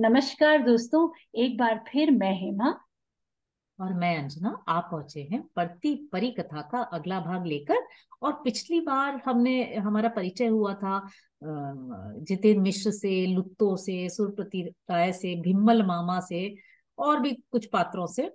नमस्कार दोस्तों, एक बार फिर मैं हेमा। और मैं अंजना, आप पहुँचे हैं पढ़ती परी कथा का अगला भाग लेकर। और पिछली बार हमने, हमारा परिचय हुआ था जितेंद्र मिश्र से, लुत्तो से सुरप्रति राय से भिम्मल मामा से, और भी कुछ पात्रों से।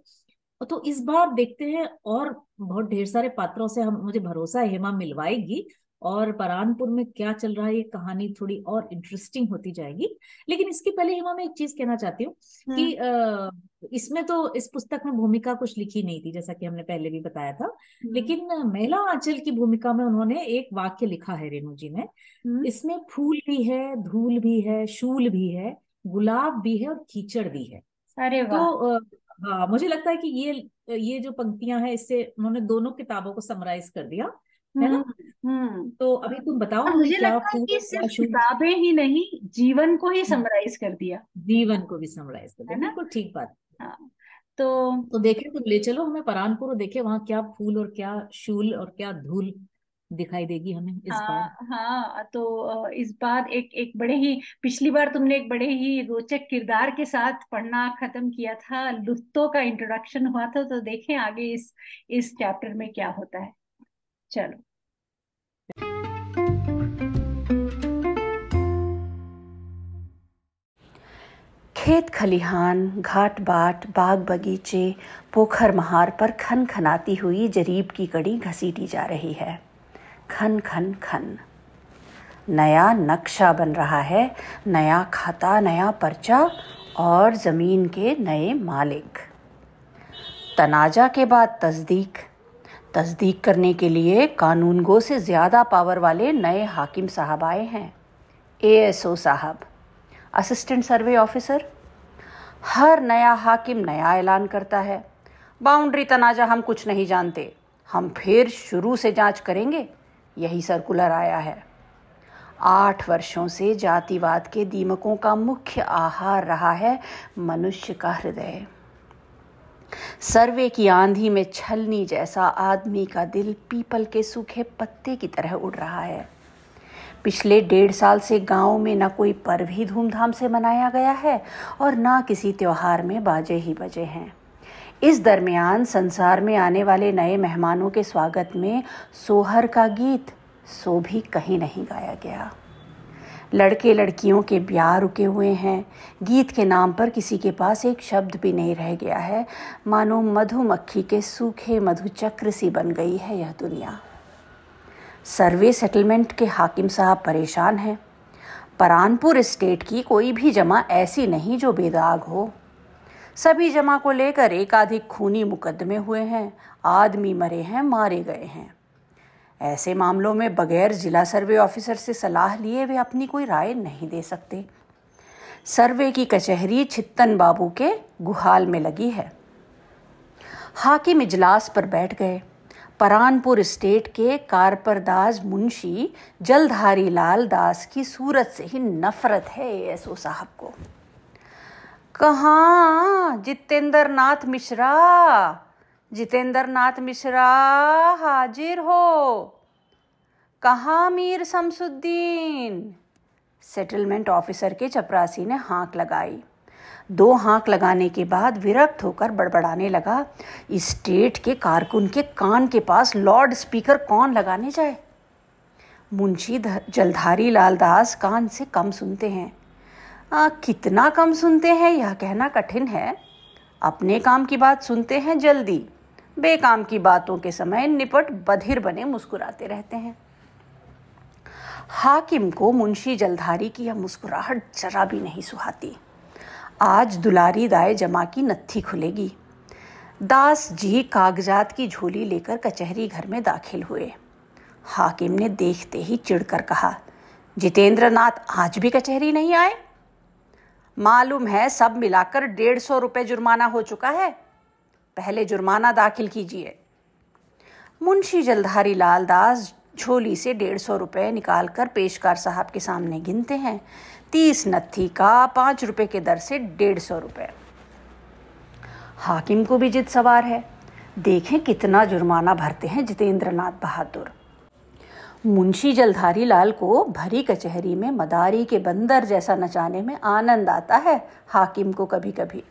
तो इस बार देखते हैं, और बहुत ढेर सारे पात्रों से हम, मुझे भरोसा हेमा मिलवाएगी। और परानपुर में क्या चल रहा है ये कहानी थोड़ी और इंटरेस्टिंग होती जाएगी। लेकिन इसके पहले हिमा मैं एक चीज़ कहना चाहती हूँ कि आ, इसमें तो इस पुस्तक में भूमिका कुछ लिखी नहीं थी जैसा कि हमने पहले भी बताया था। लेकिन महिला आंचल की भूमिका में उन्होंने एक वाक्य लिखा है रेणु जी ने। इसमें फूल भी है धूल भी है शूल भी है गुलाब भी है और कीचड़ भी है। अरे तो हाँ मुझे लगता है कि ये ये जो पंक्तियाँ हैं इससे उन्होंने दोनों किताबों को समराइज कर दिया। है ना? हम्म, हम्म। तो अभी तुम बताओ मुझे क्या लगता है कि सिर्फ़ किताबें ही नहीं जीवन को ही समराइज हम्म। कर दिया। जीवन को भी समराइज कर दिया। बिल्कुल ठीक बात। हाँ तो तो देखे तो ले चलो हमें परानपुर देखे वहाँ क्या फूल और क्या शूल और क्या धूल दिखाई देगी हमें इस हाँ, बार। हाँ तो इस बार एक एक बड़े ही पिछली बार तुमने एक बड़े ही रोचक किरदार के साथ पढ़ना खत्म किया था। लुत्तो का इंट्रोडक्शन हुआ था तो देखें आगे इस इस चैप्टर में क्या होता है। चलो। खेत खलिहान, घाट बाट, बाग बगीचे, पोखर महार पर खन खनाती हुई जरीब की कड़ी घसीटी जा रही है। खन खन खन। नया नक्शा बन रहा है, नया खाता, नया पर्चा और ज़मीन के नए मालिक। तनाजा के बाद तस्दीक। तस्दीक करने के लिए कानून गो से ज़्यादा पावर वाले नए हाकिम साहब आए हैं। एएसओ साहब असिस्टेंट सर्वे ऑफिसर हर नया हाकिम नया ऐलान करता है। बाउंड्री तनाजा हम कुछ नहीं जानते। हम फिर शुरू से जाँच करेंगे। यही सर्कुलर आया है। आठ वर्षों से जातिवाद के दीमकों का मुख्य आहार रहा है मनुष्य का हृदय। सर्वे की आंधी में छलनी जैसा आदमी का दिल पीपल के सूखे पत्ते की तरह उड़ रहा है। पिछले डेढ़ साल से गाँव में न कोई पर्व ही धूमधाम से मनाया गया है और ना किसी त्यौहार में बाजे ही बजे हैं। इस दरमियान संसार में आने वाले नए मेहमानों के स्वागत में सोहर का गीत, सो भी कहीं नहीं गाया गया। लड़के लड़कियों के ब्याह रुके हुए हैं। गीत के नाम पर किसी के पास एक शब्द भी नहीं रह गया है। मानो मधुमक्खी के सूखे मधु चक्र सी बन गई है यह दुनिया। सर्वे सेटलमेंट के हाकिम साहब परेशान हैं। परानपुर स्टेट की कोई भी जमा ऐसी नहीं जो बेदाग हो। सभी जमा को लेकर एकाधिक खूनी मुकदमे हुए हैं। आदमी मरे हैं, मारे गए हैं। ऐसे मामलों में बगैर जिला सर्वे ऑफिसर से सलाह लिए वे अपनी कोई राय नहीं दे सकते। सर्वे की कचहरी छित्तन बाबू के गुहाल में लगी है। हाकिम इजलास पर बैठ गए। परानपुर स्टेट के कारपरदास मुंशी जलधारी लाल दास की सूरत से ही नफरत है एसओ साहब को। कहा जितेंद्र नाथ मिश्रा? जितेंद्र नाथ मिश्रा हाजिर हो। कहा मीर शमसुद्दीन? सेटलमेंट ऑफिसर के चपरासी ने हाँक लगाई। दो हाँक लगाने के बाद विरक्त होकर बड़बड़ाने लगा स्टेट के कारकुन के कान के पास लॉर्ड स्पीकर कौन लगाने जाए? मुंशी जलधारी लाल दास कान से कम सुनते हैं। आ, कितना कम सुनते हैं? यह कहना कठिन है। अपने काम की बात सुनते हैं जल्दी। बेकाम की बातों के समय निपट बधिर बने मुस्कुराते रहते हैं। हाकिम को मुंशी जलधारी की यह मुस्कुराहट जरा भी नहीं सुहाती। आज दुलारी दाए जमा की नत्थी खुलेगी। दास जी कागजात की झोली लेकर कचहरी घर में दाखिल हुए। हाकिम ने देखते ही चिढ़कर कहा जितेंद्र नाथ आज भी कचहरी नहीं आए? मालूम है सब मिलाकर डेढ़ सौ रुपये जुर्माना हो चुका है। पहले जुर्माना दाखिल कीजिए। मुंशी जलधारी लाल दास झोली से डेढ़ सौ रुपये निकाल कर पेशकार साहब के सामने गिनते हैं। तीस नत्थी का पाँच रुपये के दर से डेढ़ सौ रुपये हाकिम को भी जिद सवार है। देखें कितना जुर्माना भरते हैं जितेंद्र नाथ बहादुर। मुंशी जलधारी लाल को भरी कचहरी में मदारी के बंदर जैसा नचाने में आनंद आता है हाकिम को कभी कभी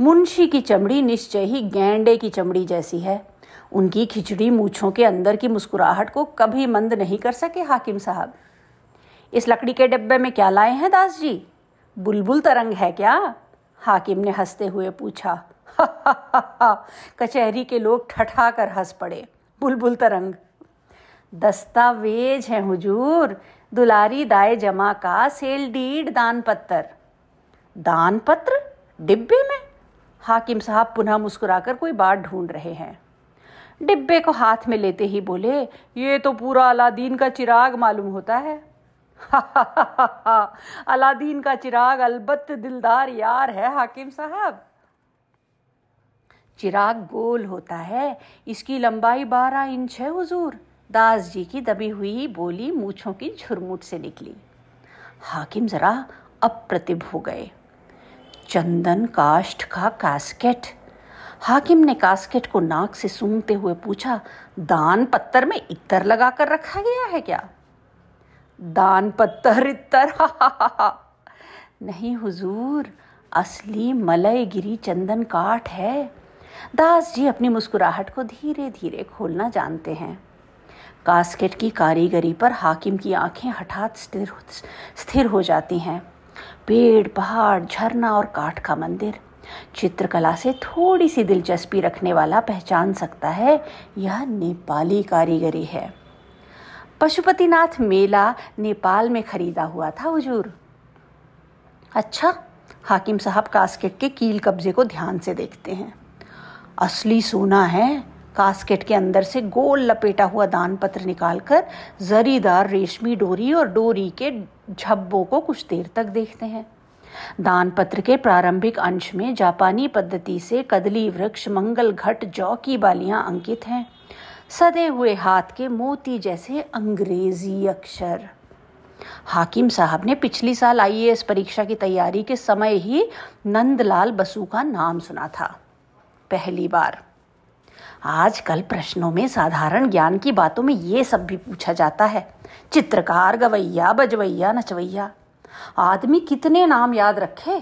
मुंशी की चमड़ी निश्चय ही गैंडे की चमड़ी जैसी है। उनकी खिचड़ी मूछों के अंदर की मुस्कुराहट को कभी मंद नहीं कर सके हाकिम साहब। इस लकड़ी के डिब्बे में क्या लाए हैं दास जी बुलबुल तरंग है क्या? हाकिम ने हँसते हुए पूछा। कचहरी के लोग ठठा कर हंस पड़े। बुलबुल तरंग। दस्तावेज़ है हुजूर। दुलारी दाए जमा का सेल डीड दान पत्र। दान पत्र? डिब्बे में? हाकिम साहब पुनः मुस्कुराकर कोई बात ढूंढ रहे हैं। डिब्बे को हाथ में लेते ही बोले, ये तो पूरा अलादीन का चिराग मालूम होता है। अलादीन का चिराग अलबत्त दिलदार यार है, हाकिम साहब। चिराग गोल होता है, इसकी लंबाई बारह इंच है, हुजूर। दास जी की दबी हुई बोली मूछों की झुरमुट से निकली। हाकिम जरा अप्रतिभ हो गए। चंदन काष्ठ का कास्केट हाकिम ने कास्केट को नाक से सूंघते हुए पूछा, दान पत्थर में इतर लगाकर रखा गया है क्या? दान पत्थर इतर, हा हा हा। नहीं हुजूर, असली मलय गिरी चंदन काठ है। दास जी अपनी मुस्कुराहट को धीरे धीरे खोलना जानते हैं। कास्केट की कारीगरी पर हाकिम की आँखें हठात स्थिर स्थिर हो जाती हैं। पेड़, पहाड़, झरना और काठ का मंदिर। चित्रकला से थोड़ी सी दिलचस्पी रखने वाला पहचान सकता है, यह नेपाली कारीगरी है। पशुपतिनाथ मेला नेपाल में खरीदा हुआ था, हुजूर। अच्छा हाकिम साहब कास्केट के कील कब्जे को ध्यान से देखते हैं। असली सोना है, कास्केट के अंदर से गोल लपेटा हुआ दान पत्र निकालकर जरीदार रेशमी डोरी और डोरी के झब्बों को कुछ देर तक देखते हैं। दान पत्र के प्रारंभिक अंश में जापानी पद्धति से कदली वृक्ष, मंगल घट, जौ की बालियाँ अंकित हैं। सदे हुए हाथ के मोती जैसे अंग्रेज़ी अक्षर। हाकिम साहब ने पिछली साल आईएएस परीक्षा की तैयारी के समय ही नंदलाल बसु का नाम सुना था। पहली बार। आजकल प्रश्नों में साधारण ज्ञान की बातों में ये सब भी पूछा जाता है। चित्रकार गवैया, बजवैया, नचवैया। आदमी कितने नाम याद रखे?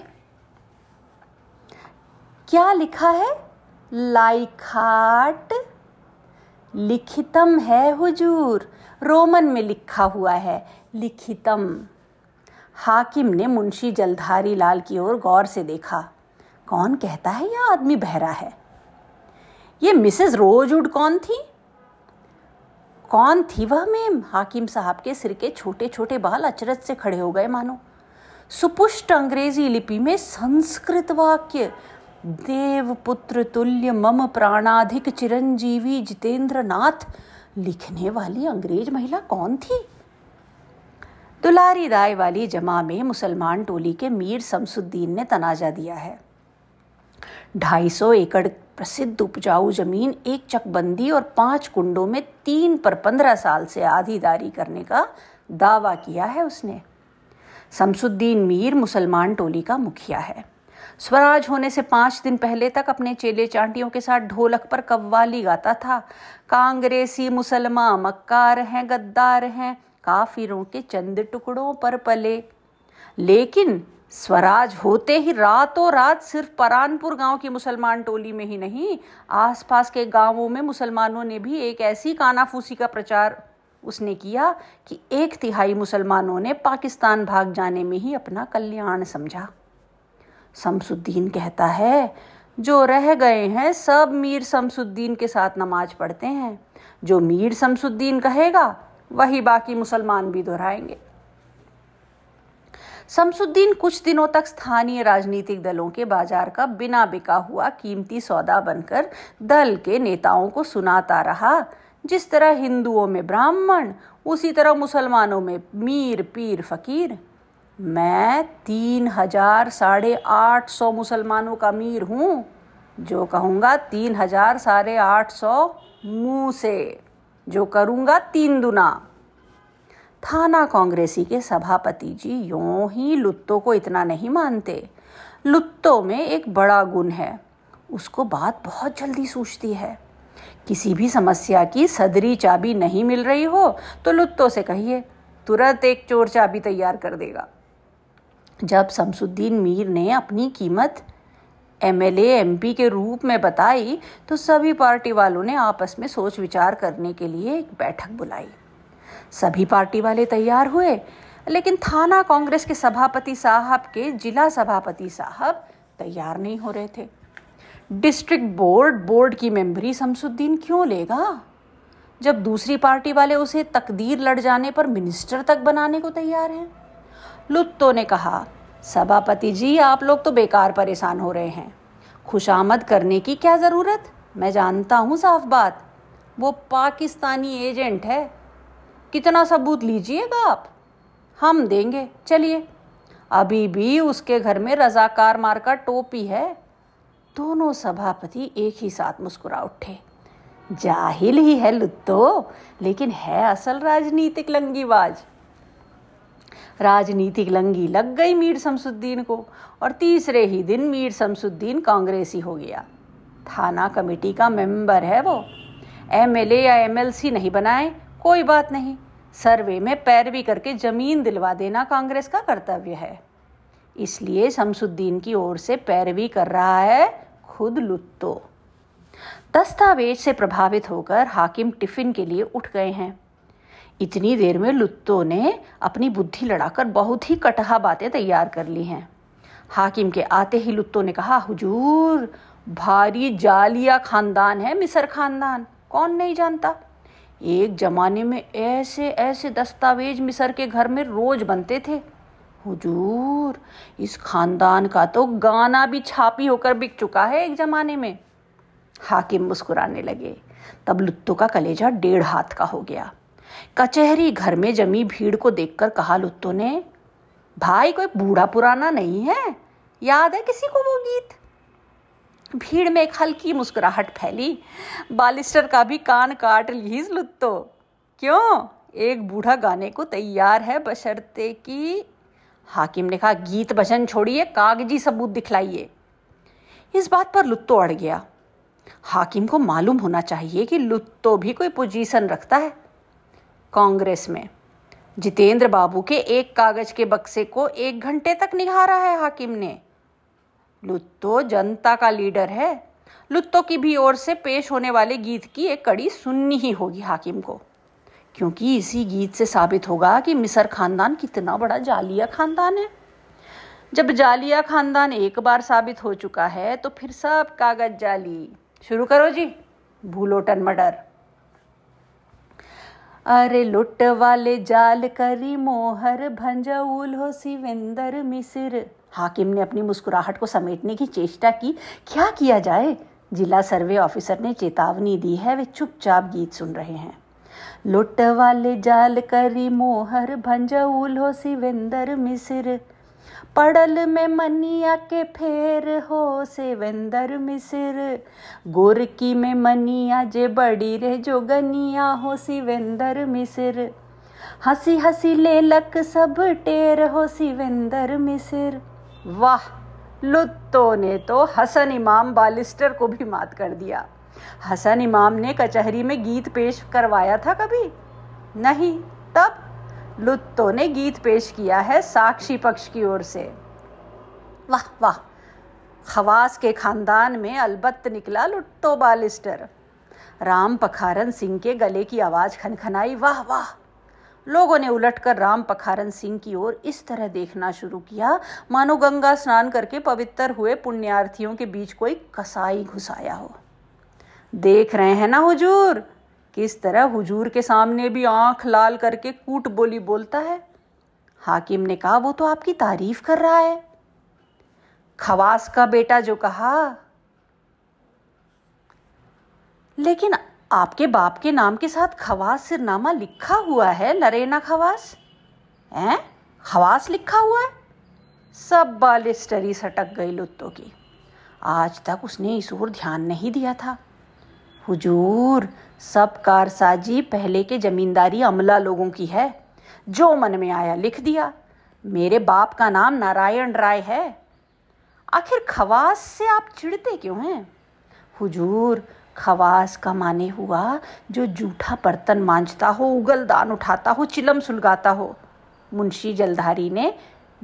क्या लिखा है? लाइखाट लिखितम है हुजूर। रोमन में लिखा हुआ है, लिखितम। हाकिम ने मुंशी जलधारी लाल की ओर गौर से देखा। कौन कहता है, यह आदमी बहरा है? ये मिसेस रोजवुड कौन थी? कौन थी वह मैम? हाकिम साहब के सिर के छोटे छोटे बाल अचरज से खड़े हो गए, मानो। सुपुष्ट अंग्रेज़ी लिपि में संस्कृत वाक्य देव पुत्र तुल्य मम प्राणाधिक चिरंजीवी जितेंद्र नाथ लिखने वाली अंग्रेज़ महिला कौन थी? दुलारी राय वाली जमा में मुसलमान टोली के मीर शमसुद्दीन ने तनाजा दिया है। ढाई सौ एकड़ प्रसिद्ध उपजाऊ ज़मीन, एक चकबंदी और पाँच कुंडों में तीन पर पंद्रह साल से आधीदारी करने का दावा किया है उसने। शमसुद्दीन मीर मुसलमान टोली का मुखिया है। स्वराज होने से पाँच दिन पहले तक अपने चेले चांटियों के साथ ढोलक पर कव्वाली गाता था। कांग्रेसी मुसलमान मक्कार हैं, गद्दार हैं, काफिरों के चंद टुकड़ों पर पले। लेकिन स्वराज होते ही रातों रात सिर्फ़ परानपुर गाँव की मुसलमान टोली में ही नहीं, आसपास के गाँवों में मुसलमानों ने भी एक ऐसी कानाफूसी का प्रचार उसने किया कि एक तिहाई मुसलमानों ने पाकिस्तान भाग जाने में ही अपना कल्याण समझा। शमसुद्दीन कहता है, जो रह गए हैं, सब मीर शमसुद्दीन के साथ नमाज़ पढ़ते हैं। जो मीर शमसुद्दीन कहेगा, वही बाकी मुसलमान भी दोहराएँगे। शमसुद्दीन कुछ दिनों तक स्थानीय राजनीतिक दलों के बाज़ार का बिना बिका हुआ कीमती सौदा बनकर दल के नेताओं को सुनाता रहा। जिस तरह हिंदुओं में ब्राह्मण, उसी तरह मुसलमानों में मीर, पीर, फकीर। मैं तीन हज़ार साढ़े आठ सौ मुसलमानों का मीर हूँ, जो कहूँगा तीन हज़ार साढ़े आठ सौ मुँह से, जो करूँगा तीन दुना। थाना कांग्रेसी के सभापति जी, यों ही लुत्तों को इतना नहीं मानते। लुत्तों में एक बड़ा गुण है, उसको बात बहुत जल्दी सूझती है। किसी भी समस्या की सदरी चाबी नहीं मिल रही हो तो लुत्तो से कहिए, तुरंत एक चोर चाबी तैयार कर देगा। जब शमसुद्दीन मीर ने अपनी कीमत एमएलए, एमपी के रूप में बताई तो सभी पार्टी वालों ने आपस में सोच विचार करने के लिए एक बैठक बुलाई। सभी पार्टी वाले तैयार हुए, लेकिन थाना कांग्रेस के सभापति साहब के जिला सभापति साहब तैयार नहीं हो रहे थे। डिस्ट्रिक्ट बोर्ड बोर्ड की मेम्बरी शमसुद्दीन क्यों लेगा? जब दूसरी पार्टी वाले उसे तकदीर लड़ जाने पर मिनिस्टर तक बनाने को तैयार हैं। लुत्तो ने कहा, सभापति जी, आप लोग तो बेकार परेशान हो रहे हैं। खुशामद करने की क्या ज़रूरत? मैं जानता हूँ साफ़ बात। वो पाकिस्तानी एजेंट है। कितना सबूत लीजिएगा आप? हम देंगे। चलिए। अभी भी उसके घर में रजाकार मार का टोपी है। दोनों सभापति एक ही साथ मुस्कुरा उठे। जाहिल ही है लुत्तो, लेकिन है असल राजनीतिक लंगीबाज। राजनीतिक लंगी लग गई मीर शमसुद्दीन को, और तीसरे ही दिन मीर शमसुद्दीन कांग्रेसी हो गया। थाना कमेटी का मेंबर है वो। एमएलए या एमएलसी नहीं बनाए कोई बात नहीं। सर्वे में पैरवी करके ज़मीन दिलवा देना कांग्रेस का कर्तव्य है। इसलिए शमसुद्दीन की ओर से पैरवी कर रहा है खुद लुत्तो। दस्तावेज़ से प्रभावित होकर हाकिम टिफ़िन के लिए उठ गए हैं। इतनी देर में लुत्तो ने अपनी बुद्धि लड़ाकर बहुत ही कटहा बातें तैयार कर ली हैं। हाकिम के आते ही लुत्तो ने कहा, हुजूर, भारी जालिया खानदान है मिसर खानदान। कौन नहीं जानता? एक जमाने में ऐसे ऐसे दस्तावेज़ मिसर के घर में रोज बनते थे। हुजूर, इस खानदान का तो गाना भी छापी होकर बिक चुका है एक जमाने में। हाकिम मुस्कुराने लगे। तब लुत्तो का कलेजा डेढ़ हाथ का हो गया। कचहरी घर में जमी भीड़ को देखकर कहा लुत्तो ने, भाई, कोई बूढ़ा पुराना नहीं है? याद है किसी को वो गीत? भीड़ में एक हल्की मुस्कुराहट फैली। बालिस्टर का भी कान काट ली लुत्तो। क्यों? एक बूढ़ा गाने को तैयार है बशर्ते कि हाकिम ने कहा, गीत भजन छोड़िए, कागज़ी सबूत दिखलाइए। इस बात पर लुत्तो अड़ गया। हाकिम को मालूम होना चाहिए कि लुत्तो भी कोई पोजीशन रखता है कांग्रेस में। जितेंद्र बाबू के एक कागज़ के बक्से को एक घंटे तक निहारा है हाकिम ने। लुत्तो जनता का लीडर है। लुत्तो की भी ओर से पेश होने वाले गीत की एक कड़ी सुननी ही होगी हाकिम को। क्योंकि इसी गीत से साबित होगा कि मिसर खानदान कितना बड़ा जालिया खानदान है। जब जालिया खानदान एक बार साबित हो चुका है तो फिर सब कागज़ जाली। शुरू करो जी भूलोटन मर्डर। अरे लुट वाले जाल करी मोहर, भंजऊल हो सिवेंदर मिसिर। हाकिम ने अपनी मुस्कुराहट को समेटने की चेष्टा की, क्या किया जाए? जिला सर्वे ऑफिसर ने चेतावनी दी है, वे चुपचाप गीत सुन रहे हैं। लुट वाले जाल करी मोहर, भंजऊल हो सिवेंदर मिसिर। पड़ल में मनिया के फेर हो सेवेंदर मिसिर। गोरकी में मनिया जे बड़ी रे, जो गनिया हो सिवेंदर मिसिर। हँसी हँसी ले लक सब टेर हो सिवेंदर मिसिर। वाह, लुत्तो ने तो हसन इमाम बालिस्टर को भी मात कर दिया। हसन इमाम ने कचहरी में गीत पेश करवाया था कभी? नहीं, तब लुत्तो ने गीत पेश किया है साक्षी पक्ष की ओर से। वाह वाह, खवास के खानदान में अलबत्त निकला लुट्टो बालिस्टर। राम पखारन सिंह के गले की आवाज़ खनखनाई, वाह वाह। लोगों ने उलटकर राम पखारन सिंह की ओर इस तरह देखना शुरू किया। मानो गंगा स्नान करके पवित्र हुए पुण्यार्थियों के बीच कोई कसाई घुसाया हो। देख रहे हैं ना हुजूर? किस तरह हुजूर के सामने भी आँख लाल करके कूट बोली बोलता है। हाकिम ने कहा, वो तो आपकी तारीफ़ कर रहा है। खवास का बेटा जो कहा, लेकिन आपके बाप के नाम के साथ खवास सिरनामा लिखा हुआ है, नरेना खवास? हैं? खवास लिखा हुआ है? सब बालिस्टरी सटक गई लुत्तो की। आज तक उसने इस ओर ध्यान नहीं दिया था। हुजूर, सब कारसाजी पहले के जमींदारी अमला लोगों की है। जो मन में आया लिख दिया। मेरे बाप का नाम नारायण राय है। आखिर खवास से आप चिढ़ते क्यों हैं? हुजूर खवास का माने हुआ जो जूठा बर्तन मांझता हो, उगल दान उठाता हो, चिलम सुलगाता हो। मुंशी जलधारी ने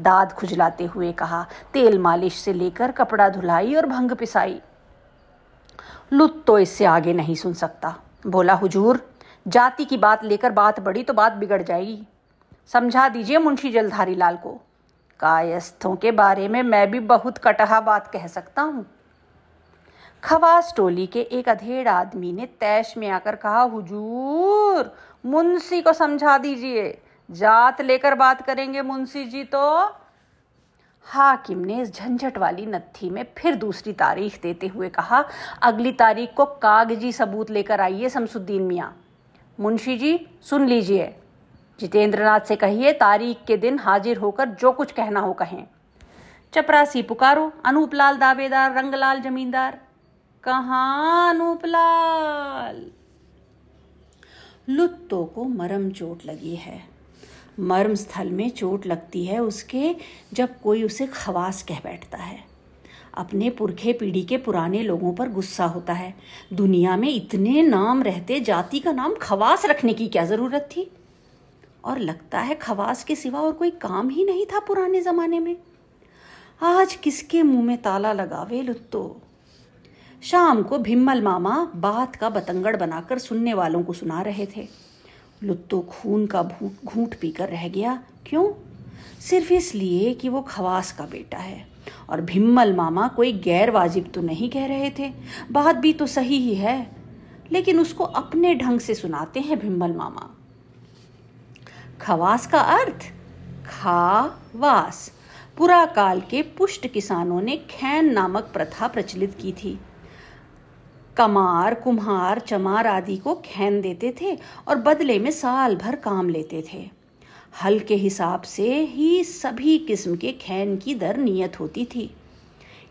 दाद खुजलाते हुए कहा, तेल मालिश से लेकर कपड़ा धुलाई और भंग पिसाई। लुत तो इससे आगे नहीं सुन सकता। बोला, हुजूर, जाति की बात लेकर बात बढ़ी तो बात बिगड़ जाएगी। समझा दीजिए मुंशी जलधारी लाल को। कायस्थों के बारे में मैं भी बहुत कटहा बात कह सकता हूँ। खवास टोली के एक अधेड़ आदमी ने तैश में आकर कहा, हुजूर, मुंशी को समझा दीजिए। जात लेकर बात करेंगे मुंशी जी तो। हाकिम ने इस झंझट वाली नत्थी में फिर दूसरी तारीख देते हुए कहा, अगली तारीख को कागज़ी सबूत लेकर आइए शमसुद्दीन मियाँ। मुंशी जी, सुन लीजिए। जितेंद्रनाथ से कहिए, तारीख के दिन हाजिर होकर जो कुछ कहना हो कहें। चपरासी पुकारो, अनूपलाल दावेदार, रंगलाल जमींदार। कहाँ अनूपलाल लुत्तो को मरम चोट लगी है। मर्म स्थल में चोट लगती है उसके जब कोई उसे खवास कह बैठता है। अपने पुरखे पीढ़ी के पुराने लोगों पर गुस्सा होता है। दुनिया में इतने नाम रहते, जाति का नाम खवास रखने की क्या ज़रूरत थी? और लगता है खवास के सिवा और कोई काम ही नहीं था पुराने जमाने में। आज किसके मुँह में ताला लगावे लुत्तो? शाम को भिम्मल मामा बात का बतंगड़ बनाकर सुनने वालों को सुना रहे थे। लुत्तो खून का घूट पीकर रह गया। क्यों? सिर्फ़ इसलिए कि वो खवास का बेटा है। और भिम्मल मामा कोई गैर वाजिब तो नहीं कह रहे थे। बात भी तो सही ही है। लेकिन उसको अपने ढंग से सुनाते हैं भिम्मल मामा। खवास का अर्थ? खावास। पुरा काल के पुष्ट किसानों ने खैन नामक प्रथा प्रचलित की थी। कमार, कुम्हार, चमार आदि को खैन देते थे और बदले में साल भर काम लेते थे। हल के हिसाब से ही सभी किस्म के खैन की दर नियत होती थी।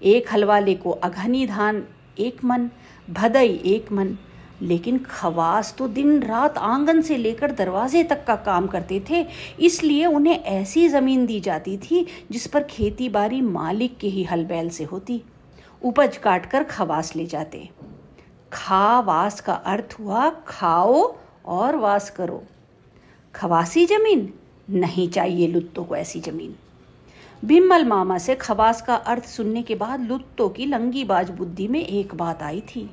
एक हलवाले को अघनी धान एक मन, भदई एक मन, लेकिन खवास तो दिन रात आँगन से लेकर दरवाजे तक का काम करते थे, इसलिए उन्हें ऐसी ज़मीन दी जाती थी जिस पर खेती बाड़ी मालिक के ही हल बैल से होती। उपज काट कर खवास ले जाते। खा वास का अर्थ हुआ खाओ और वास करो। खवासी ज़मीन? नहीं चाहिए लुत्तों को ऐसी ज़मीन। बिमल मामा से खवास का अर्थ सुनने के बाद लुत्तों की लंगी बाज बुद्धि में एक बात आई थी।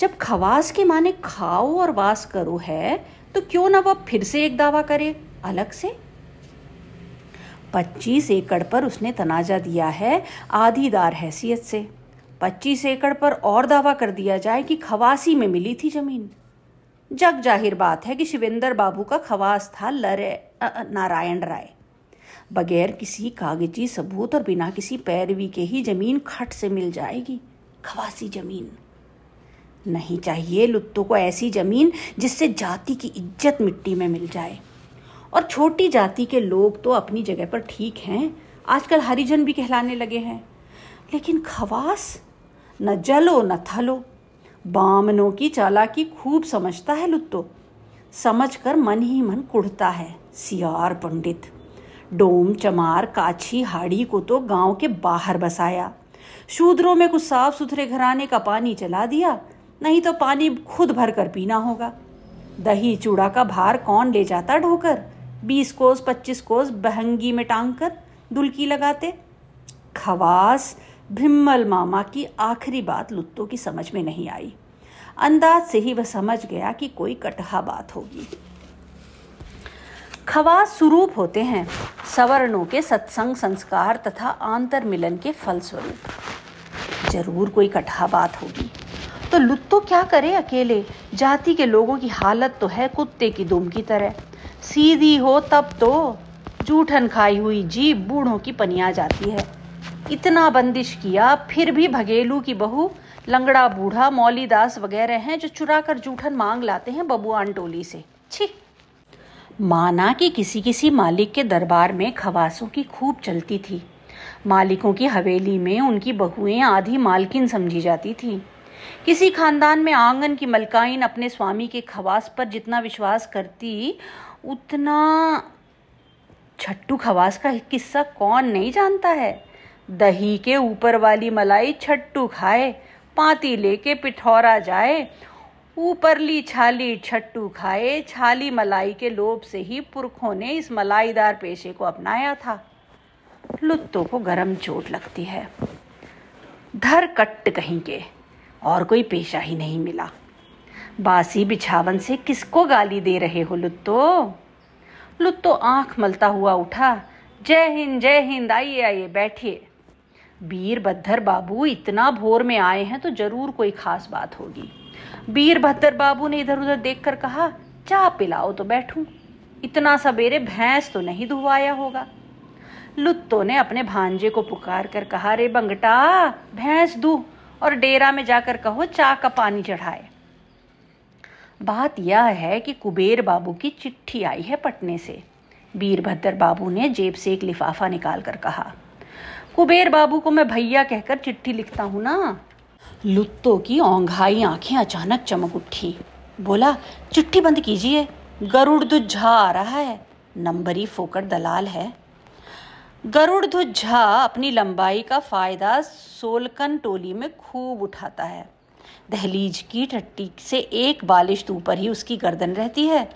जब खवास के माने खाओ और वास करो है तो क्यों ना वह फिर से एक दावा करे, अलग से? पच्चीस एकड़ पर उसने तनाजा दिया है आधीदार हैसियत से। पच्चीस एकड़ पर और दावा कर दिया जाए कि खवासी में मिली थी ज़मीन। जग ज़ाहिर बात है कि शिवेंद्र बाबू का खवास था लरे नारायण राय। बगैर किसी कागज़ी सबूत और बिना किसी पैरवी के ही ज़मीन खट से मिल जाएगी, खवासी ज़मीन। नहीं चाहिए लुत्तों को ऐसी ज़मीन जिससे जाति की इज़्ज़त मिट्टी में मिल जाए। और छोटी जाति के लोग तो अपनी जगह पर ठीक हैं, आजकल हरिजन भी कहलाने लगे हैं। लेकिन खवास न जलो न थलो। बामनों की चालाकी खूब समझता है लुत्तो। समझ कर मन ही मन कुड़ता है, सियार पंडित। डोम चमार काछी हाड़ी को तो गाँव के बाहर बसाया। शूद्रों में कुछ साफ़ सुथरे घराने का पानी चला दिया, नहीं तो पानी खुद भर कर पीना होगा। दही चूड़ा का भार कौन ले जाता ढोकर? बीस कोस, पच्चीस कोस बहंगी में टांग कर दुलकी लगाते। खवास भिम्मल मामा की आखिरी बात लुत्तो की समझ में नहीं आई। अंदाज से ही वह समझ गया कि कोई कटहा बात होगी। खवास स्वरूप होते हैं, सवर्णों के सत्संग संस्कार तथा आंतर मिलन के फलस्वरूप। ज़रूर कोई कटहा बात होगी। तो लुत्तो क्या करे अकेले? जाति के लोगों की हालत तो है कुत्ते की दुम की तरह। सीधी हो तब तो जूठन खाई हुई जीभ बूढ़ों की पनिया जाती है। इतना बंदिश किया, फिर भी भगेलू की बहू, लंगड़ा बूढ़ा, मौलीदास वगैरह हैं जो चुरा कर जूठन मांग लाते हैं बबुआन टोली से। छी। माना कि किसी किसी मालिक के दरबार में खवासों की खूब चलती थी। मालिकों की हवेली में उनकी बहुएँ आधी मालकिन समझी जाती थी। किसी खानदान में आँगन की मलकाइन अपने स्वामी के खवास पर जितना विश्वास करती, उतना छट्टू खवास का किस्सा कौन नहीं जानता है? दही के ऊपर वाली मलाई छट्टू खाए, पाती लेके पिठौरा जाए, ऊपरली छाली छट्टू खाए, छाली मलाई के लोभ से ही पुरखों ने इस मलाईदार पेशे को अपनाया था। लुत्तों को गरम चोट लगती है। धर कट्ट कहीं के, और कोई पेशा ही नहीं मिला। बासी बिछावन से किसको गाली दे रहे हो लुत्तो? लुत्तो आँख मलता हुआ उठा। जय हिंद जय हिंद, आइए आइए, बैठिए। वीरभद्र बाबू इतना भोर में आए हैं तो ज़रूर कोई खास बात होगी। वीरभद्र बाबू ने इधर उधर देखकर कहा, चाह पिलाओ तो बैठूं। इतना सवेरे भैंस तो नहीं धुआया होगा। लुत्तो ने अपने भांजे को पुकार कर कहा, रे बंगटा, भैंस दू और डेरा में जाकर कहो चा का पानी चढ़ाए। बात यह है कि कुबेर बाबू की चिट्ठी आई है पटने से। वीरभद्र बाबू ने जेब से एक लिफाफा निकाल कर कहा कुबेर बाबू को मैं भैया कहकर चिट्ठी लिखता हूँ ना। लुत्तो की औंघाई आँखें अचानक चमक उठी। बोला, चिट्ठी बंद कीजिए गरुड़ झा आ रहा है, नंबरी फोकर दलाल है। गरुड़ झा अपनी लंबाई का फ़ायदा सोलकन टोली में खूब उठाता है। दहलीज की टट्टी से एक बालिश ऊपर ही उसकी गर्दन रहती है।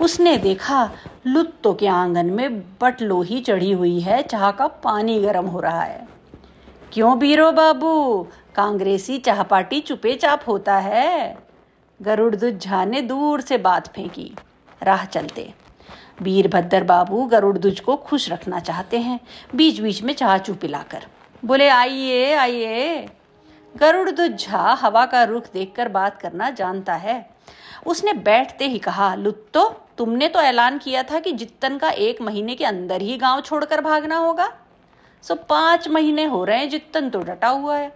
उसने देखा, लुत्तो के आँगन में बटलोही चढ़ी हुई है, चाह का पानी गर्म हो रहा है। क्यों बीरो बाबू? कांग्रेसी चाह पार्टी चुपे चाप होता है। गरुड़ झा ने दूर से बात फेंकी। राह चलते। वीरभद्र बाबू गरुड़ को खुश रखना चाहते हैं। बीच बीच में चाह चू पिलाकर। बोले, आइए आइए। गरुड़ झा हवा का रुख देखकर बात करना जानता है। उसने बैठते ही कहा, लुत्तो, तुमने तो ऐलान किया था कि जित्तन का एक महीने के अंदर ही गाँव छोड़कर भागना होगा। सो पाँच महीने हो रहे हैं, जित्तन तो डटा हुआ है।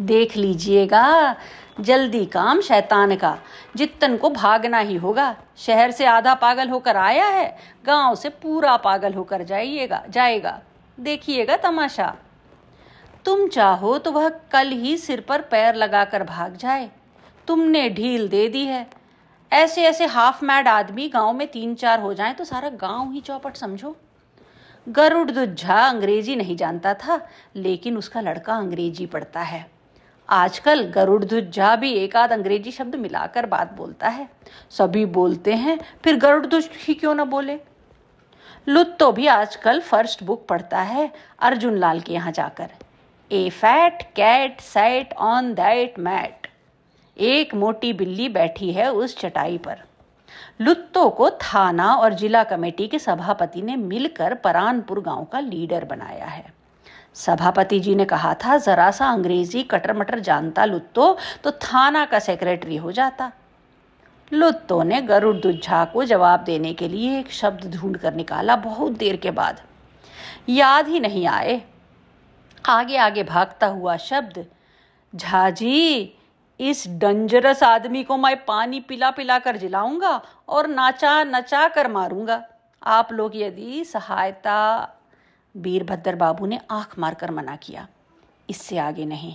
देख लीजिएगा, जल्दी काम शैतान का। जित्तन को भागना ही होगा। शहर से आधा पागल होकर आया है, गाँव से पूरा पागल होकर जाइएगा, जाएगा। देखिएगा तमाशा। तुम चाहो तो वह कल ही सिर पर पैर लगाकर भाग जाए। तुमने ढील दे दी है। ऐसे ऐसे हाफ़ मैड आदमी गाँव में तीन चार हो जाएँ तो सारा गाँव ही चौपट समझो। गरुड़ दुझा अंग्रेज़ी नहीं जानता था, लेकिन उसका लड़का अंग्रेज़ी पढ़ता है। आजकल गरुड़ दुझा भी एक आध अंग्रेज़ी शब्द मिलाकर बात बोलता है। सभी बोलते हैं, फिर गरुड़ दुज ही क्यों ना बोले? लुत तो भी आजकल फ़र्स्ट बुक पढ़ता है, अर्जुन लाल के यहाँ जाकर। A fat cat sat on that mat एक मोटी बिल्ली बैठी है उस चटाई पर। लुत्तो को थाना और जिला कमेटी के सभापति ने मिलकर परानपुर गाँव का लीडर बनाया है। सभापति जी ने कहा था, जरा सा अंग्रेज़ी कटर मटर जानता लुत्तो तो थाना का सेक्रेटरी हो जाता। लुत्तो ने गरुड़ दुझा को जवाब देने के लिए एक शब्द ढूंढ कर निकाला बहुत देर के बाद। याद ही नहीं आए आगे आगे भागता हुआ शब्द, झाजी, इस डंजरस आदमी को मैं पानी पिला पिला कर जिलाऊँगा और नाचा नचा कर मारूँगा। आप लोग यदि सहायता, वीरभद्र बाबू ने आँख मारकर मना किया। इससे आगे नहीं।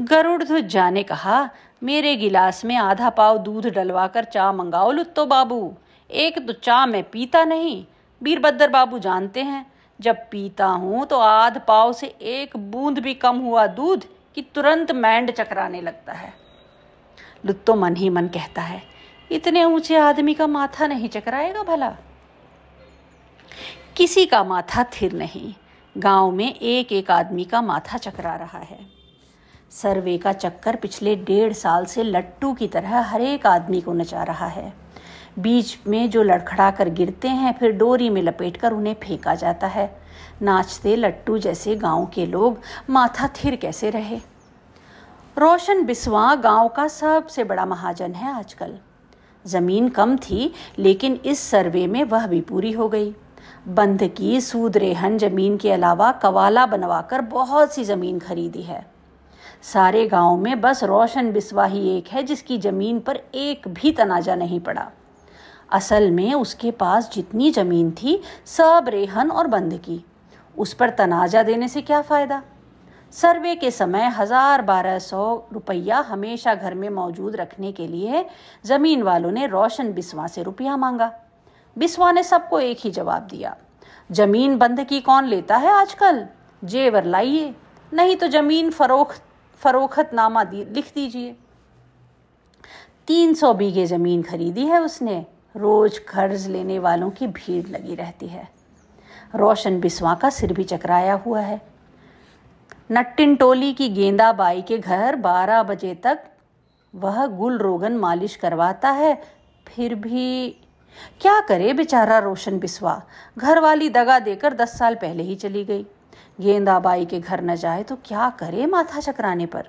गरुड़ ध्वजा ने कहा, मेरे गिलास में आधा पाव दूध डलवा कर चा मंगाओ लुत्तो बाबू। एक तो चा मैं पीता नहीं। वीरभद्र बाबू जानते हैं जब पीता हूँ तो आध पाव से एक बूंद भी कम हुआ दूध कि तुरंत मैंड चकराने लगता है। लुत्तो मन ही मन कहता है, इतने ऊँचे आदमी का माथा नहीं चकराएगा भला? किसी का माथा थिर नहीं, गाँव में एक एक आदमी का माथा चकरा रहा है। सर्वे का चक्कर पिछले डेढ़ साल से लट्टू की तरह हर एक आदमी को नचा रहा है। बीच में जो लड़खड़ा कर गिरते हैं, फिर डोरी में लपेट कर उन्हें फेंका जाता है। नाचते लट्टू जैसे गाँव के लोग, माथा थिर कैसे रहे? रोशन बिस्वा गाँव का सबसे बड़ा महाजन है आजकल। ज़मीन कम थी, लेकिन इस सर्वे में वह भी पूरी हो गई। बंध की सूद रेहन ज़मीन के अलावा कवाला बनवाकर बहुत सी ज़मीन खरीदी है। सारे गाँव में बस रोशन बिस्वा ही एक है, जिसकी ज़मीन पर एक भी तनाजा नहीं पड़ा। असल में उसके पास जितनी ज़मीन थी, सब रेहन और बंद की। उस पर तनाजा देने से क्या फ़ायदा? सर्वे के समय हज़ार बारह सौ रुपया हमेशा घर में मौजूद रखने के लिए ज़मीन वालों ने रोशन बिस्वा से रुपया मांगा। बिस्वा ने सबको एक ही जवाब दिया, ज़मीन बंध की कौन लेता है आजकल? जेवर लाइए, नहीं तो ज़मीन फरोख्त फरोखतनामा लिख दीजिए। तीन सौ बीघे ज़मीन खरीदी है उसने। रोज कर्ज लेने वालों की भीड़ लगी रहती है। रोशन बिस्वा का सिर भी चकराया हुआ है। नट्टिन टोली की गेंदा बाई के घर बारह बजे तक वह गुल रोगन मालिश करवाता है, फिर भी क्या करे बेचारा रोशन बिस्वा? घर वाली दगा देकर दस साल पहले ही चली गई। गेंदा बाई के घर न जाए तो क्या करे माथा चकराने पर?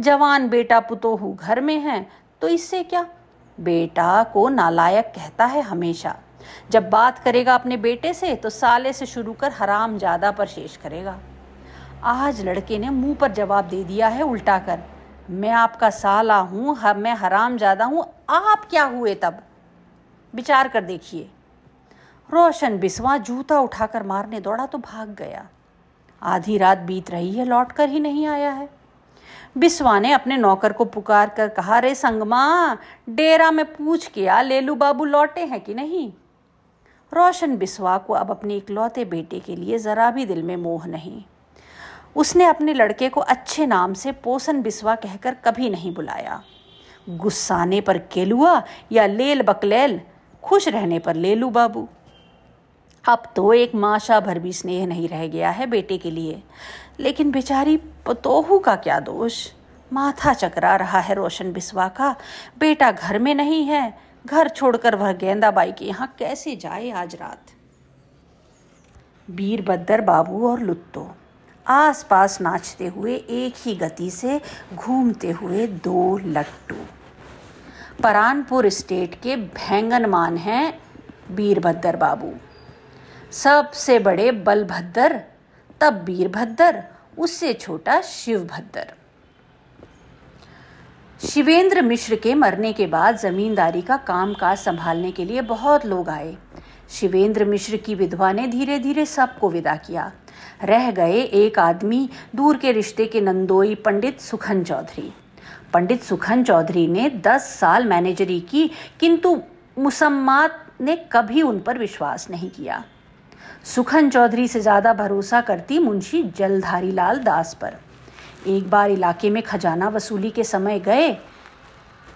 जवान बेटा पुतोहू घर में है तो इससे क्या? बेटा को नालायक कहता है हमेशा। जब बात करेगा अपने बेटे से तो साले से शुरू कर हराम ज़्यादा पर शेष करेगा। आज लड़के ने मुँह पर जवाब दे दिया है उल्टा कर, मैं आपका साला हूँ मैं हराम ज़्यादा हूँ, आप क्या हुए तब? विचार कर देखिए। रोशन बिस्वा जूता उठाकर मारने दौड़ा तो भाग गया। आधी रात बीत रही है लौट कर ही नहीं आया है। बिस्वा ने अपने नौकर को पुकार कर कहा रे संगमा, डेरा में पूछ के आ लेलू बाबू, लौटे हैं कि नहीं? रोशन बिस्वा को अब अपने इकलौते बेटे के लिए ज़रा भी दिल में मोह नहीं। उसने अपने लड़के को अच्छे नाम से पोसन बिस्वा कहकर कभी नहीं बुलाया। गुस्साने पर केलुआ या लेल बकलेल, खुश रहने पर लेलू बाबू। अब तो एक माशा भर भी स्नेह नहीं रह गया है बेटे के लिए। लेकिन बेचारी पतोहू का क्या दोष? माथा चकरा रहा है रोशन बिस्वा का। बेटा घर में नहीं है। घर छोड़कर वह गेंदाबाई के यहाँ कैसे जाए आज रात? बीरबद्दर बाबू और लुत्तो आसपास नाचते हुए एक ही गति से घूमते हुए दो लट्टू। परानपुर स्टेट के भैंगनमान हैं बीरभद्र बाबू। सबसे बड़े बलभद्र तब वीरभद्र उससे छोटा शिवभद्र शिवेंद्र मिश्र के मरने के बाद जमींदारी का काम काज संभालने के लिए बहुत लोग आए। शिवेंद्र मिश्र की विधवा ने धीरे धीरे सबको विदा किया। रह गए एक आदमी, दूर के रिश्ते के नंदोई पंडित सुखन चौधरी। पंडित सुखन चौधरी ने दस साल मैनेजरी की, किंतु मुसम्मात ने कभी उन पर विश्वास नहीं किया। सुखन चौधरी से ज़्यादा भरोसा करती मुंशी जलधारी लाल दास पर। एक बार इलाके में खजाना वसूली के समय गए,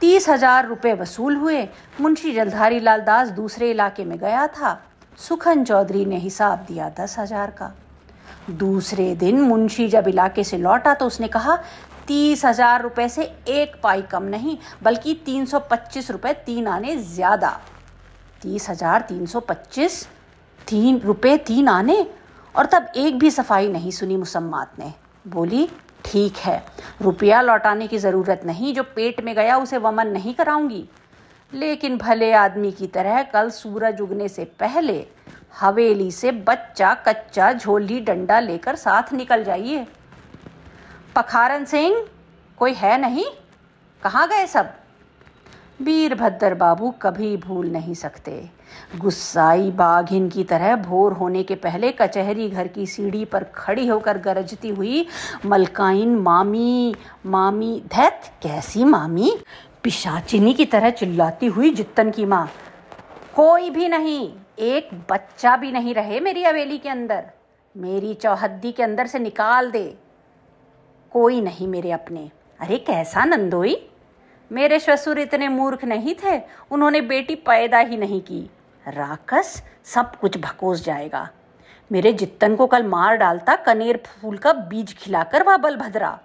तीस हज़ार रुपये वसूल हुए। मुंशी जलधारी लाल दास दूसरे इलाके में गया था। सुखन चौधरी ने हिसाब दिया दस हज़ार का। दूसरे दिन मुंशी जब इलाके से लौटा तो उसने कहा, तीस हज़ार रुपये से एक पाई कम नहीं, बल्कि तीन सौ पच्चीस रुपये तीन आने ज़्यादा। तीस हज़ार तीन सौ पच्चीस तीन रुपये तीन आने और तब एक भी सफ़ाई नहीं सुनी मुसम्मात ने। बोली, ठीक है, रुपया लौटाने की ज़रूरत नहीं, जो पेट में गया उसे वमन नहीं कराऊँगी। लेकिन भले आदमी की तरह कल सूरज उगने से पहले हवेली से बच्चा कच्चा झोली डंडा लेकर साथ निकल जाइए। पखारन सिंह, कोई है नहीं? कहाँ गए सब? वीरभद्र बाबू कभी भूल नहीं सकते। गुस्साई बाघिन की तरह भोर होने के पहले कचहरी घर की सीढ़ी पर खड़ी होकर गरजती हुई मलकाइन, मामी मामी, धैत, कैसी मामी? पिशाचिनी की तरह चिल्लाती हुई जितन की माँ। कोई भी नहीं, एक बच्चा भी नहीं रहे मेरी हवेली के अंदर। मेरी चौहद्दी के अंदर से निकाल दे। कोई नहीं मेरे अपने। अरे कैसा नंदोई? मेरे ससुर इतने मूर्ख नहीं थे। उन्होंने बेटी पैदा ही नहीं की। राकस सब कुछ भकोस जाएगा। मेरे जित्तन को कल मार डालता कनेर फूल का बीज खिलाकर वह बलभद्रा।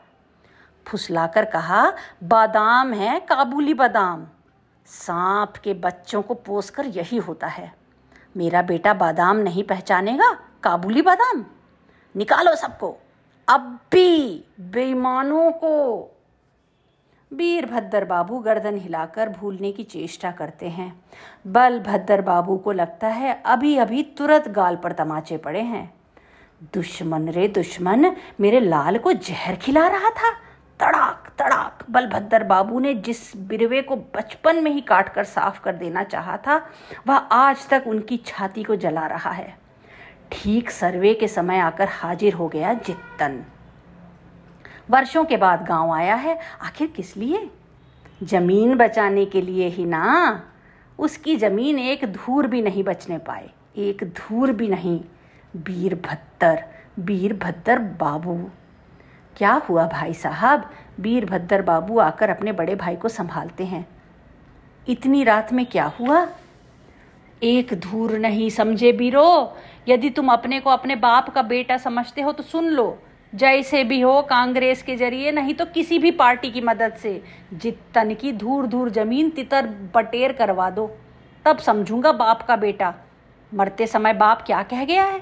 फुसलाकर कहा, बादाम है, काबुली बादाम। सांप के बच्चों को पोसकर यही होता है। मेरा बेटा बादाम नहीं पहचानेगा, काबुली बादाम? निकालो सबको। अब भी बेईमानों को वीरभद्र बाबू गर्दन हिलाकर भूलने की चेष्टा करते हैं। बलभद्र बाबू को लगता है अभी अभी तुरंत गाल पर तमाचे पड़े हैं। दुश्मन रे दुश्मन, मेरे लाल को जहर खिला रहा था। तड़ाक तड़ाक बलभद्र बाबू ने जिस बिरवे को बचपन में ही काट कर साफ़ कर देना चाहा था, वह आज तक उनकी छाती को जला रहा है। ठीक सर्वे के समय आकर हाजिर हो गया जित्तन। वर्षों के बाद गाँव आया है। आखिर किस लिए? ज़मीन बचाने के लिए ही ना। उसकी ज़मीन एक धूर भी नहीं बचने पाए। एक धूर भी नहीं। वीरभद्र वीरभद्र बाबू। क्या हुआ भाई साहब? वीरभद्र बाबू आकर अपने बड़े भाई को संभालते हैं। इतनी रात में क्या हुआ? एक धूर नहीं, समझे बीरो? यदि तुम अपने को अपने बाप का बेटा समझते हो तो सुन लो। जैसे भी हो कांग्रेस के ज़रिए, नहीं तो किसी भी पार्टी की मदद से। जितन की धूर धूर ज़मीन तितर बटेर करवा दो। तब समझूँगा बाप का बेटा। मरते समय बाप क्या कह गया है?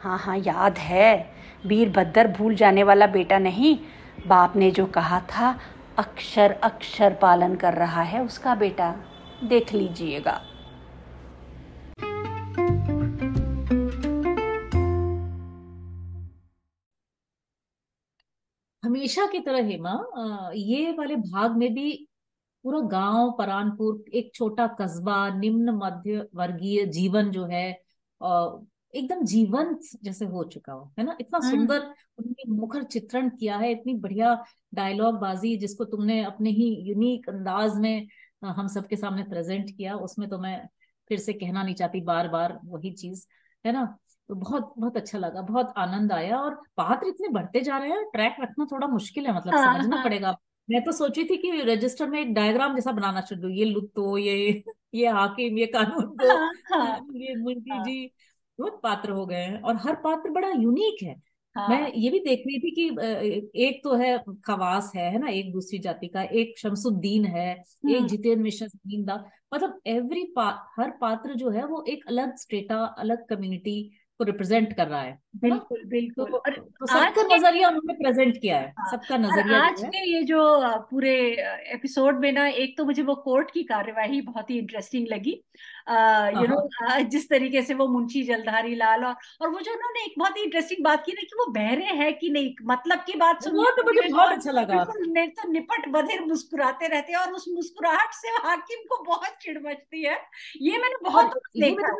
हाँ हाँ याद है। वीरभद्र भूल जाने वाला बेटा नहीं। बाप ने जो कहा था, अक्षर अक्षर पालन कर रहा है उसका बेटा। देख लीजिएगा। हमेशा की तरह हेमा ये वाले भाग में भी पूरा गाँव परानपुर एक छोटा कस्बा निम्न मध्य वर्गीय जीवन जो है एकदम जीवंत जैसे हो चुका हो है ना इतना हम्म। सुंदर उन्होंने मुखर चित्रण किया है इतनी बढ़िया डायलॉग बाजी जिसको तुमने अपने ही यूनिक अंदाज में हम सबके सामने प्रेजेंट किया उसमें तो मैं फिर से कहना नहीं चाहती बार बार वही चीज़ है ना तो बहुत बहुत अच्छा लगा बहुत आनंद आया और पात्र इतने बढ़ते जा रहे हैं ट्रैक रखना थोड़ा मुश्किल है मतलब हाँ, समझना हाँ. पड़ेगा मैं तो सोची थी कि रजिस्टर में एक डायग्राम जैसा बनाना शुरू ये लुत्तो ये ये हाकिम ये कानून को हाँ, हाँ, ये मुंशी हाँ. जी बहुत पात्र हो गए हैं और हर पात्र बड़ा यूनिक है हाँ. मैं ये भी देख रही थी कि एक तो है खवास है है ना एक दूसरी जाति का एक शमसुद्दीन है एक हम्म। जितेंद्र मिश्रा दा मतलब एवरी पा, हर पात्र जो है वो एक अलग स्टेटा अलग कम्युनिटी को रिप्रेजेंट कर रहा है। बिल्कुल बिल्कुल। तो, तो सबका नज़रिया उन्होंने प्रेजेंट किया है। हाँ, सबका नज़रिया आज के ये जो पूरे एपिसोड में ना एक तो मुझे वो कोर्ट की कार्यवाही बहुत ही इंटरेस्टिंग लगी। यू नो हाँ। जिस तरीके से वो मुंशी जलधारी लाल और और वो जो उन्होंने एक बहुत ही इंटरेस्टिंग बात की ना कि वो बहरे है कि नहीं मतलब की बात सुन तो मुझे बहुत अच्छा लगा। तो निपट बधिर मुस्कुराते रहते हैं और उस मुस्कुराहट से हाकिम को बहुत चिड़ मचती है। ये मैंने बहुत देखा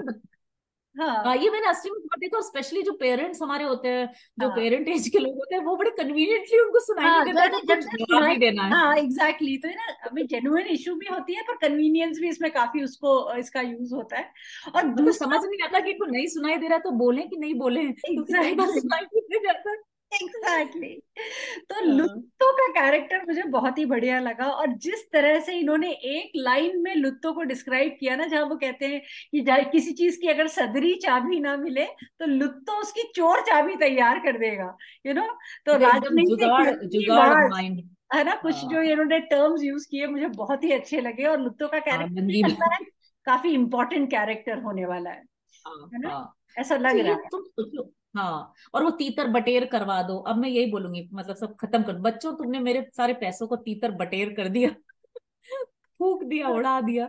हाँ। ये मैंने असली में बहुत देखा स्पेशली जो पेरेंट्स हमारे होते हैं जो हाँ, पेरेंट एज के लोग होते हैं वो बड़े कन्वीनियंटली उनको सुनाई हाँ, देता है तो है। हाँ एग्जैक्टली तो ना अभी जेन्युइन इशू भी होती है पर कन्वीनियंस भी इसमें काफ़ी उसको इसका यूज़ होता है। और तो समझ नहीं आता कि इनको नहीं सुनाई दे रहा तो बोले कि नहीं बोले? exactly. Exactly exactly. तो हाँ। लुत्तो का कैरेक्टर मुझे बहुत ही बढ़िया लगा और जिस तरह से इन्होंने एक लाइन में लुत्तो को डिस्क्राइब किया ना जहाँ वो कहते हैं कि किसी चीज़ की अगर सदरी चाबी ना मिले तो लुत्तो उसकी चोर चाबी तैयार कर देगा यू नो तो राजनीतिक है ना? कुछ जो हाँ। इन्होंने टर्म्स यूज़ किए मुझे बहुत ही अच्छे लगे और लुत्तो का कैरेक्टर हाँ, काफ़ी इंपॉर्टेंट कैरेक्टर होने वाला है है ना? ऐसा लग रहा है। तुम सोचो हाँ और वो तीतर बटेर करवा दो अब मैं यही बोलूँगी मतलब सब खत्म कर बच्चों तुमने मेरे सारे पैसों को तीतर बटेर कर दिया फूक दिया। उड़ा दिया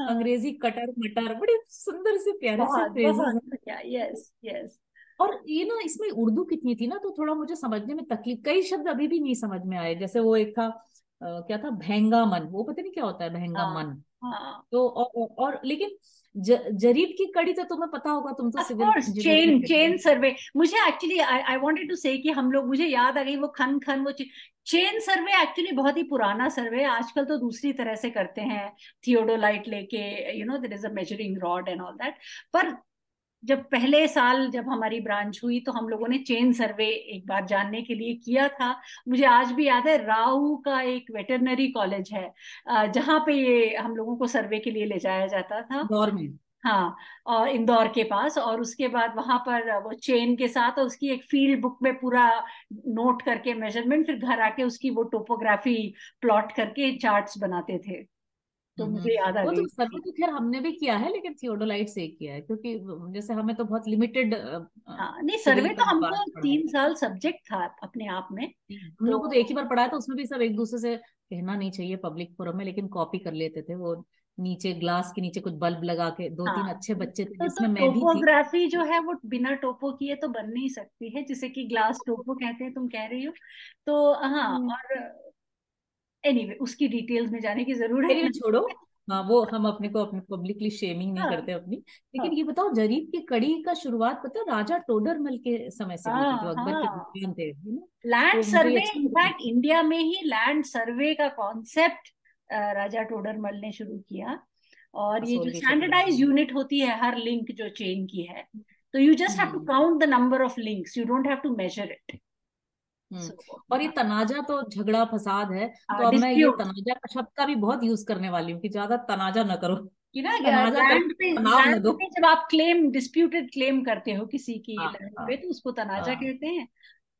हाँ। अंग्रेज़ी कटर मटर बड़े सुंदर से प्यारे से यस यस और ये ना इसमें उर्दू कितनी थी ना तो थोड़ा मुझे समझने में तकलीफ़ कई शब्द अभी भी नहीं समझ में आए जैसे वो एक था आ, क्या था भैंगा मन वो पता नहीं क्या होता है भैंगा हाँ, मन हाँ. तो और, और लेकिन जरीब की कड़ी तो तुम्हें पता होगा तुम तो सिविल चेन चेन सर्वे मुझे एक्चुअली आई वांटेड टू से कि हम लोग मुझे याद आ गई वो खन खन वो चेन सर्वे एक्चुअली बहुत ही पुराना सर्वे आजकल तो दूसरी तरह से करते हैं थियोडोलाइट लेके you know there is a measuring rod and all that पर जब पहले साल जब हमारी ब्रांच हुई तो हम लोगों ने चेन सर्वे एक बार जानने के लिए किया था। मुझे आज भी याद है राहु का एक वेटरनरी कॉलेज है जहाँ पे ये हम लोगों को सर्वे के लिए ले जाया जाता था। इंदौर में। हाँ और इंदौर के पास और उसके बाद वहाँ पर वो चेन के साथ और उसकी एक फ़ील्ड बुक में पूरा नोट करके मेज़रमेंट फिर घर आके उसकी वो टोपोग्राफी प्लॉट करके चार्ट्स बनाते थे। तो हम्म, मुझे याद आ गई तो सर्वे तो खैर हमने भी किया है लेकिन थियोडोलाइट से किया है क्योंकि जैसे हमें तो बहुत लिमिटेड हाँ नहीं सर्वे तो हमको तीन साल सब्जेक्ट था अपने आप में हम लोग तो, तो एक ही बार पढ़ाया था उसमें भी सब एक दूसरे से कहना नहीं चाहिए पब्लिक फोरम में लेकिन कॉपी कर लेते थे वो नीचे ग्लास के नीचे कुछ बल्ब लगा के दो हाँ, तीन अच्छे बच्चे थे तो जिसमें तो मैं भी टोपोग्राफी जो है वो बिना टोपो किए तो बन नहीं सकती है जिसे कि ग्लास टोपो कहते हैं तुम कह रही हो। तो हाँ हम्म। और एनीवे anyway, उसकी डिटेल्स में जाने की ज़रूरत है छोड़ो। हाँ वो हम अपने को अपने पब्लिकली शेमिंग नहीं हाँ, करते अपनी। लेकिन हाँ, ये बताओ जरीब की कड़ी का शुरुआत पता है राजा टोडरमल के समय से हाँ, जो अकबर हाँ, के थे लैंड सर्वे इनफैक्ट इंडिया में ही लैंड सर्वे का कॉन्सेप्ट राजा टोडरमल ने शुरू किया। और ये जो स्टैंडर्डाइज यूनिट होती है हर लिंक जो चेन की है तो you just have to count the number of links you don't have to measure it और ये तनाजा तो झगड़ा फसाद है तो अब मैं ये तनाजा का शब्द का भी बहुत यूज़ करने वाली हूँ कि ज़्यादा तनाजा न करो कि ना तनाजा लैंड पे लैंड दो। पे जब आप क्लेम डिस्प्यूटेड क्लेम करते हो किसी की हाँ लैंड हाँ पे तो उसको तनाजा हाँ। कहते हैं।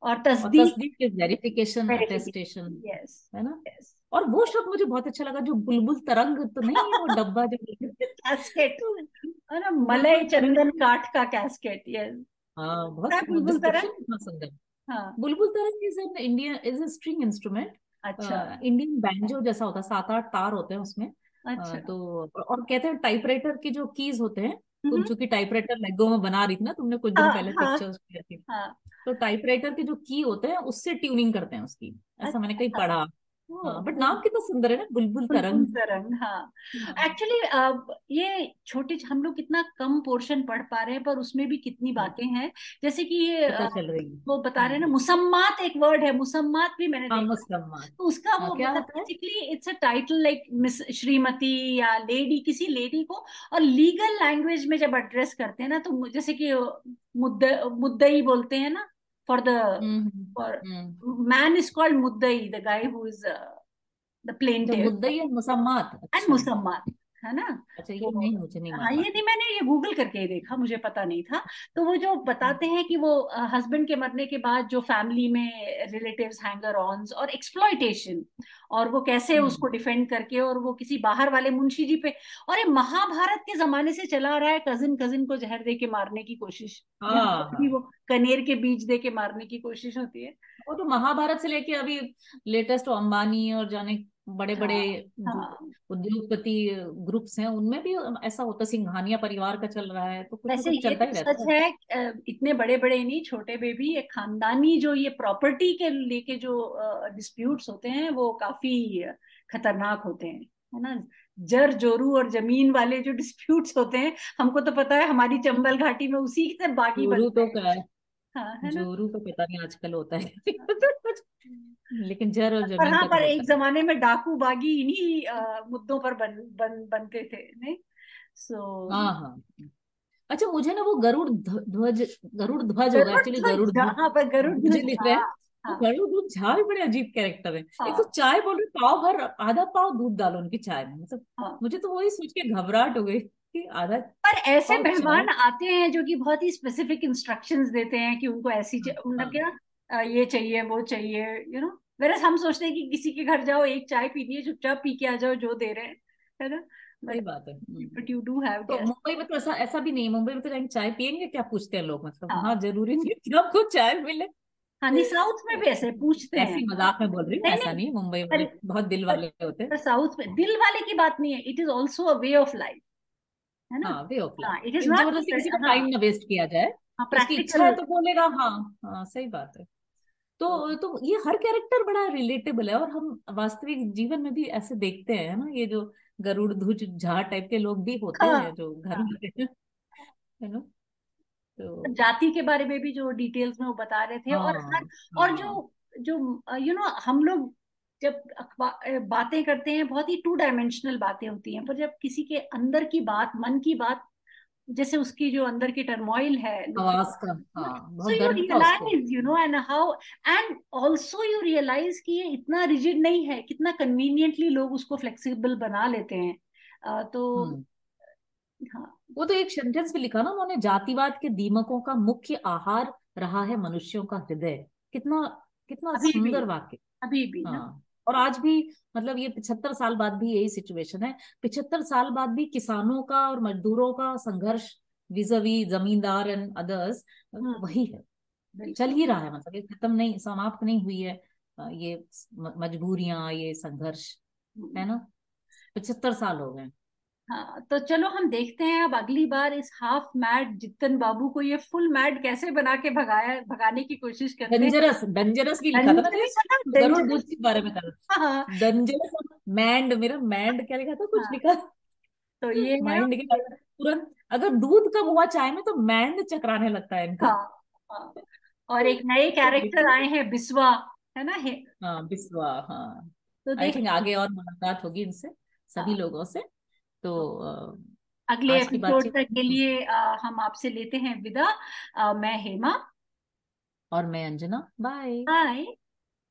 और तस्दीक तस्दीक वेरिफिकेशन अटेस्टेशन यस है ना? यस और वो शब्द मुझे बहुत अच्छा लगा जो बुलबुल तरंग तो नहीं है वो डब्बा जो कैस्केट और मलय चंदन काठ का कैस्केट यस हाँ बहुत सुंदर। हाँ। Bulbul Tarang is an Indian is a string instrument अच्छा। इंडियन बैंजो जैसा होता है सात आठ तार होते हैं उसमें। अच्छा। तो और कहते हैं टाइपराइटर की जो कीज होते हैं तुम हम्म, चूँकि टाइपराइटर लेगो में बना रही थी ना तुमने कुछ दिन हाँ पहले हाँ। पिक्चर्स थी। हाँ। तो टाइपराइटर के जो की होते हैं उससे ट्यूनिंग करते हैं उसकी। ऐसा मैंने कहीं अच्छा। पढ़ा। हाँ बट नाम कितना सुंदर है ना बुलबुल तरंग। तरंग हाँ। हाँ। एक्चुअली ये छोटे हम लोग कितना कम पोर्शन पढ़ पा रहे हैं पर उसमें भी कितनी बातें हैं। जैसे कि ये चल रही है। वो बता रहे हैं ना मुसम्मात एक वर्ड है मुसम्मात भी मैंने हाँ देखा। तो उसका हाँ वो है? Basically it's a title like miss Shrimati या लेडी किसी लेडी को और लीगल लैंग्वेज में जब एड्रेस करते हैं ना तो जैसे कि मुद्द मुद्दई बोलते हैं ना for the mm-hmm. for mm. man is called Muddai, the guy who is uh, the plaintiff. The Muddai and Musammat. And Musammat. है ना? अच्छा तो ये नहीं मुझे नहीं हाँ ये नहीं मैंने ये गूगल करके ही देखा मुझे पता नहीं था। तो वो जो बताते हैं कि वो हस्बैंड के मरने के बाद जो फैमिली में रिलेटिव्स हैंगर ऑन्स और एक्सप्लॉइटेशन और वो कैसे उसको हम्म। डिफेंड करके और वो किसी बाहर वाले मुंशी जी पे और ये महाभारत के जमाने से चला आ रहा है कजिन कजिन को जहर दे के मारने की कोशिश हाँ। हाँ वो कनेर के बीज दे के मारने की कोशिश होती है। वो तो महाभारत से लेके अभी लेटेस्ट अंबानी और जाने बड़े बड़े हाँ हाँ। उद्योगपति ग्रुप्स हैं उनमें भी ऐसा होता है सिंघानिया परिवार का चल रहा है तो कुछ वैसे कुछ चलता तो ही सच रहता है है इतने बड़े बड़े नहीं छोटे में भी ये खानदानी जो ये प्रॉपर्टी के लेके जो डिस्प्यूट्स होते हैं वो काफ़ी खतरनाक होते हैं है ना? जर जोरू और ज़मीन वाले जो डिस्प्यूट्स होते हैं हमको तो पता है हमारी चंबल घाटी में उसी से बागी जोरू तो हैं। क्या है हाँ है ना? जोरू तो पता नहीं आजकल होता है। लेकिन जर और पर ज़मीन हाँ पर एक जमाने में डाकू बागी इन्हीं मुद्दों पर बन बन बनते थे नहीं? सो हाँ हाँ। अच्छा मुझे ना वो गरुड़ ध्वज गरुड़ ध्वज होगा एक्चुअली गरुड़ ध्वज। हाँ पर गरुड़ ध्वज लिख रहे हैं। हाँ। गरुड़ ध्वज झा भी बड़े अजीब कैरेक्टर है। एक तो हाँ। चाय बोल रहे पाव भर आधा पाव दूध डालो उनकी चाय में। मतलब हाँ। मुझे तो वही सोच के घबराहट हो गई कि आधा पर ऐसे मेहमान आते हैं जो कि बहुत ही स्पेसिफिक इंस्ट्रक्शंस देते हैं कि उनको ऐसी मतलब क्या ये चाहिए वो चाहिए यू नो वेरस हम सोचते हैं कि किसी के घर जाओ एक चाय पीनी है चुपचाप पी के आ जाओ जो दे रहे हैं है ना? सही बात है। Hmm. But you do have तो मुंबई में तो ऐसा ऐसा भी नहीं मुंबई में तो चाय पियेंगे क्या पूछते हैं लोग? मतलब हाँ। हाँ ज़रूरी नहीं कि आपको चाय मिले। हाँ नहीं साउथ में भी ऐसे पूछते हैं। मज़ाक में बोल रही हूँ ऐसा नहीं। मुंबई वाले बहुत दिल वाले होते हैं। साउथ में दिल वाले की बात नहीं है। It is also a way of life है ना? Way of it is life not किसी का टाइम ना वेस्ट किया जाए। हाँ है प्रैक्टिकल तो बोलेगा हाँ हाँ सही बात है। तो तो ये हर कैरेक्टर बड़ा रिलेटेबल है और हम वास्तविक जीवन में भी ऐसे देखते हैं ना ये जो गरुड़ ध्वज झा टाइप के लोग भी होते हाँ। हैं जो घर हाँ। में है ना? तो जाति के बारे में भी जो डिटेल्स में वो बता रहे थे और हर हाँ और हाँ। जो जो यू नो हम लोग जब अखबार बातें करते हैं बहुत ही टू डायमेंशनल बातें होती हैं। पर जब किसी के अंदर की बात मन की बात जैसे उसकी जो अंदर की टर्मोइल है आवाज़ का सो बहुत यू दर्द था उसको। Realise you know and how and also you realise कि ये इतना रिजिड नहीं है कितना कन्वीनियंटली लोग उसको फ्लेक्सिबल बना लेते हैं। तो हम्म। हाँ। वो तो एक सेंटेंस भी लिखा ना उन्होंने जातिवाद के दीमकों का मुख्य आहार रहा है मनुष्यों का हृदय। कितना कितना सुंदर वाक्य। अभी भी ना। हाँ। और आज भी मतलब ये पिछहत्तर साल बाद भी यही सिचुएशन है। पिछहत्तर साल बाद भी किसानों का और मजदूरों का संघर्ष विजवी जमींदार एंड अदर्स हम्म वही है। चल ही रहा है मतलब ये खत्म नहीं समाप्त नहीं हुई है ये मजबूरिया मजबूरियाँ ये संघर्ष है ना? पचहत्तर साल हो गए। हाँ तो चलो हम देखते हैं अब अगली बार इस हाफ़ मैड जितन बाबू को ये फुल मैड कैसे बना के भगाया भगाने की कोशिश करते हैं। डेंजरस डेंजरस भी लिखा था दूध के बारे में था हाँ डेंजरस मैंड मेरा मैंड क्या लिखा था? कुछ हाँ। लिखा तो ये माइंड के तुरंत अगर दूध कम हुआ चाय में तो मैंड चकराने लगता है इनका। हाँ हाँ। और एक नए कैरेक्टर आए हैं बिस्वा है ना? है हाँ बिस्वा हाँ। तो आई थिंक आगे और मुलाकात होगी इनसे सभी लोगों से। तो तो अगले एपिसोड तक के लिए हम आपसे लेते हैं विदा। मैं हेमा। और मैं अंजना। बाय। बाय।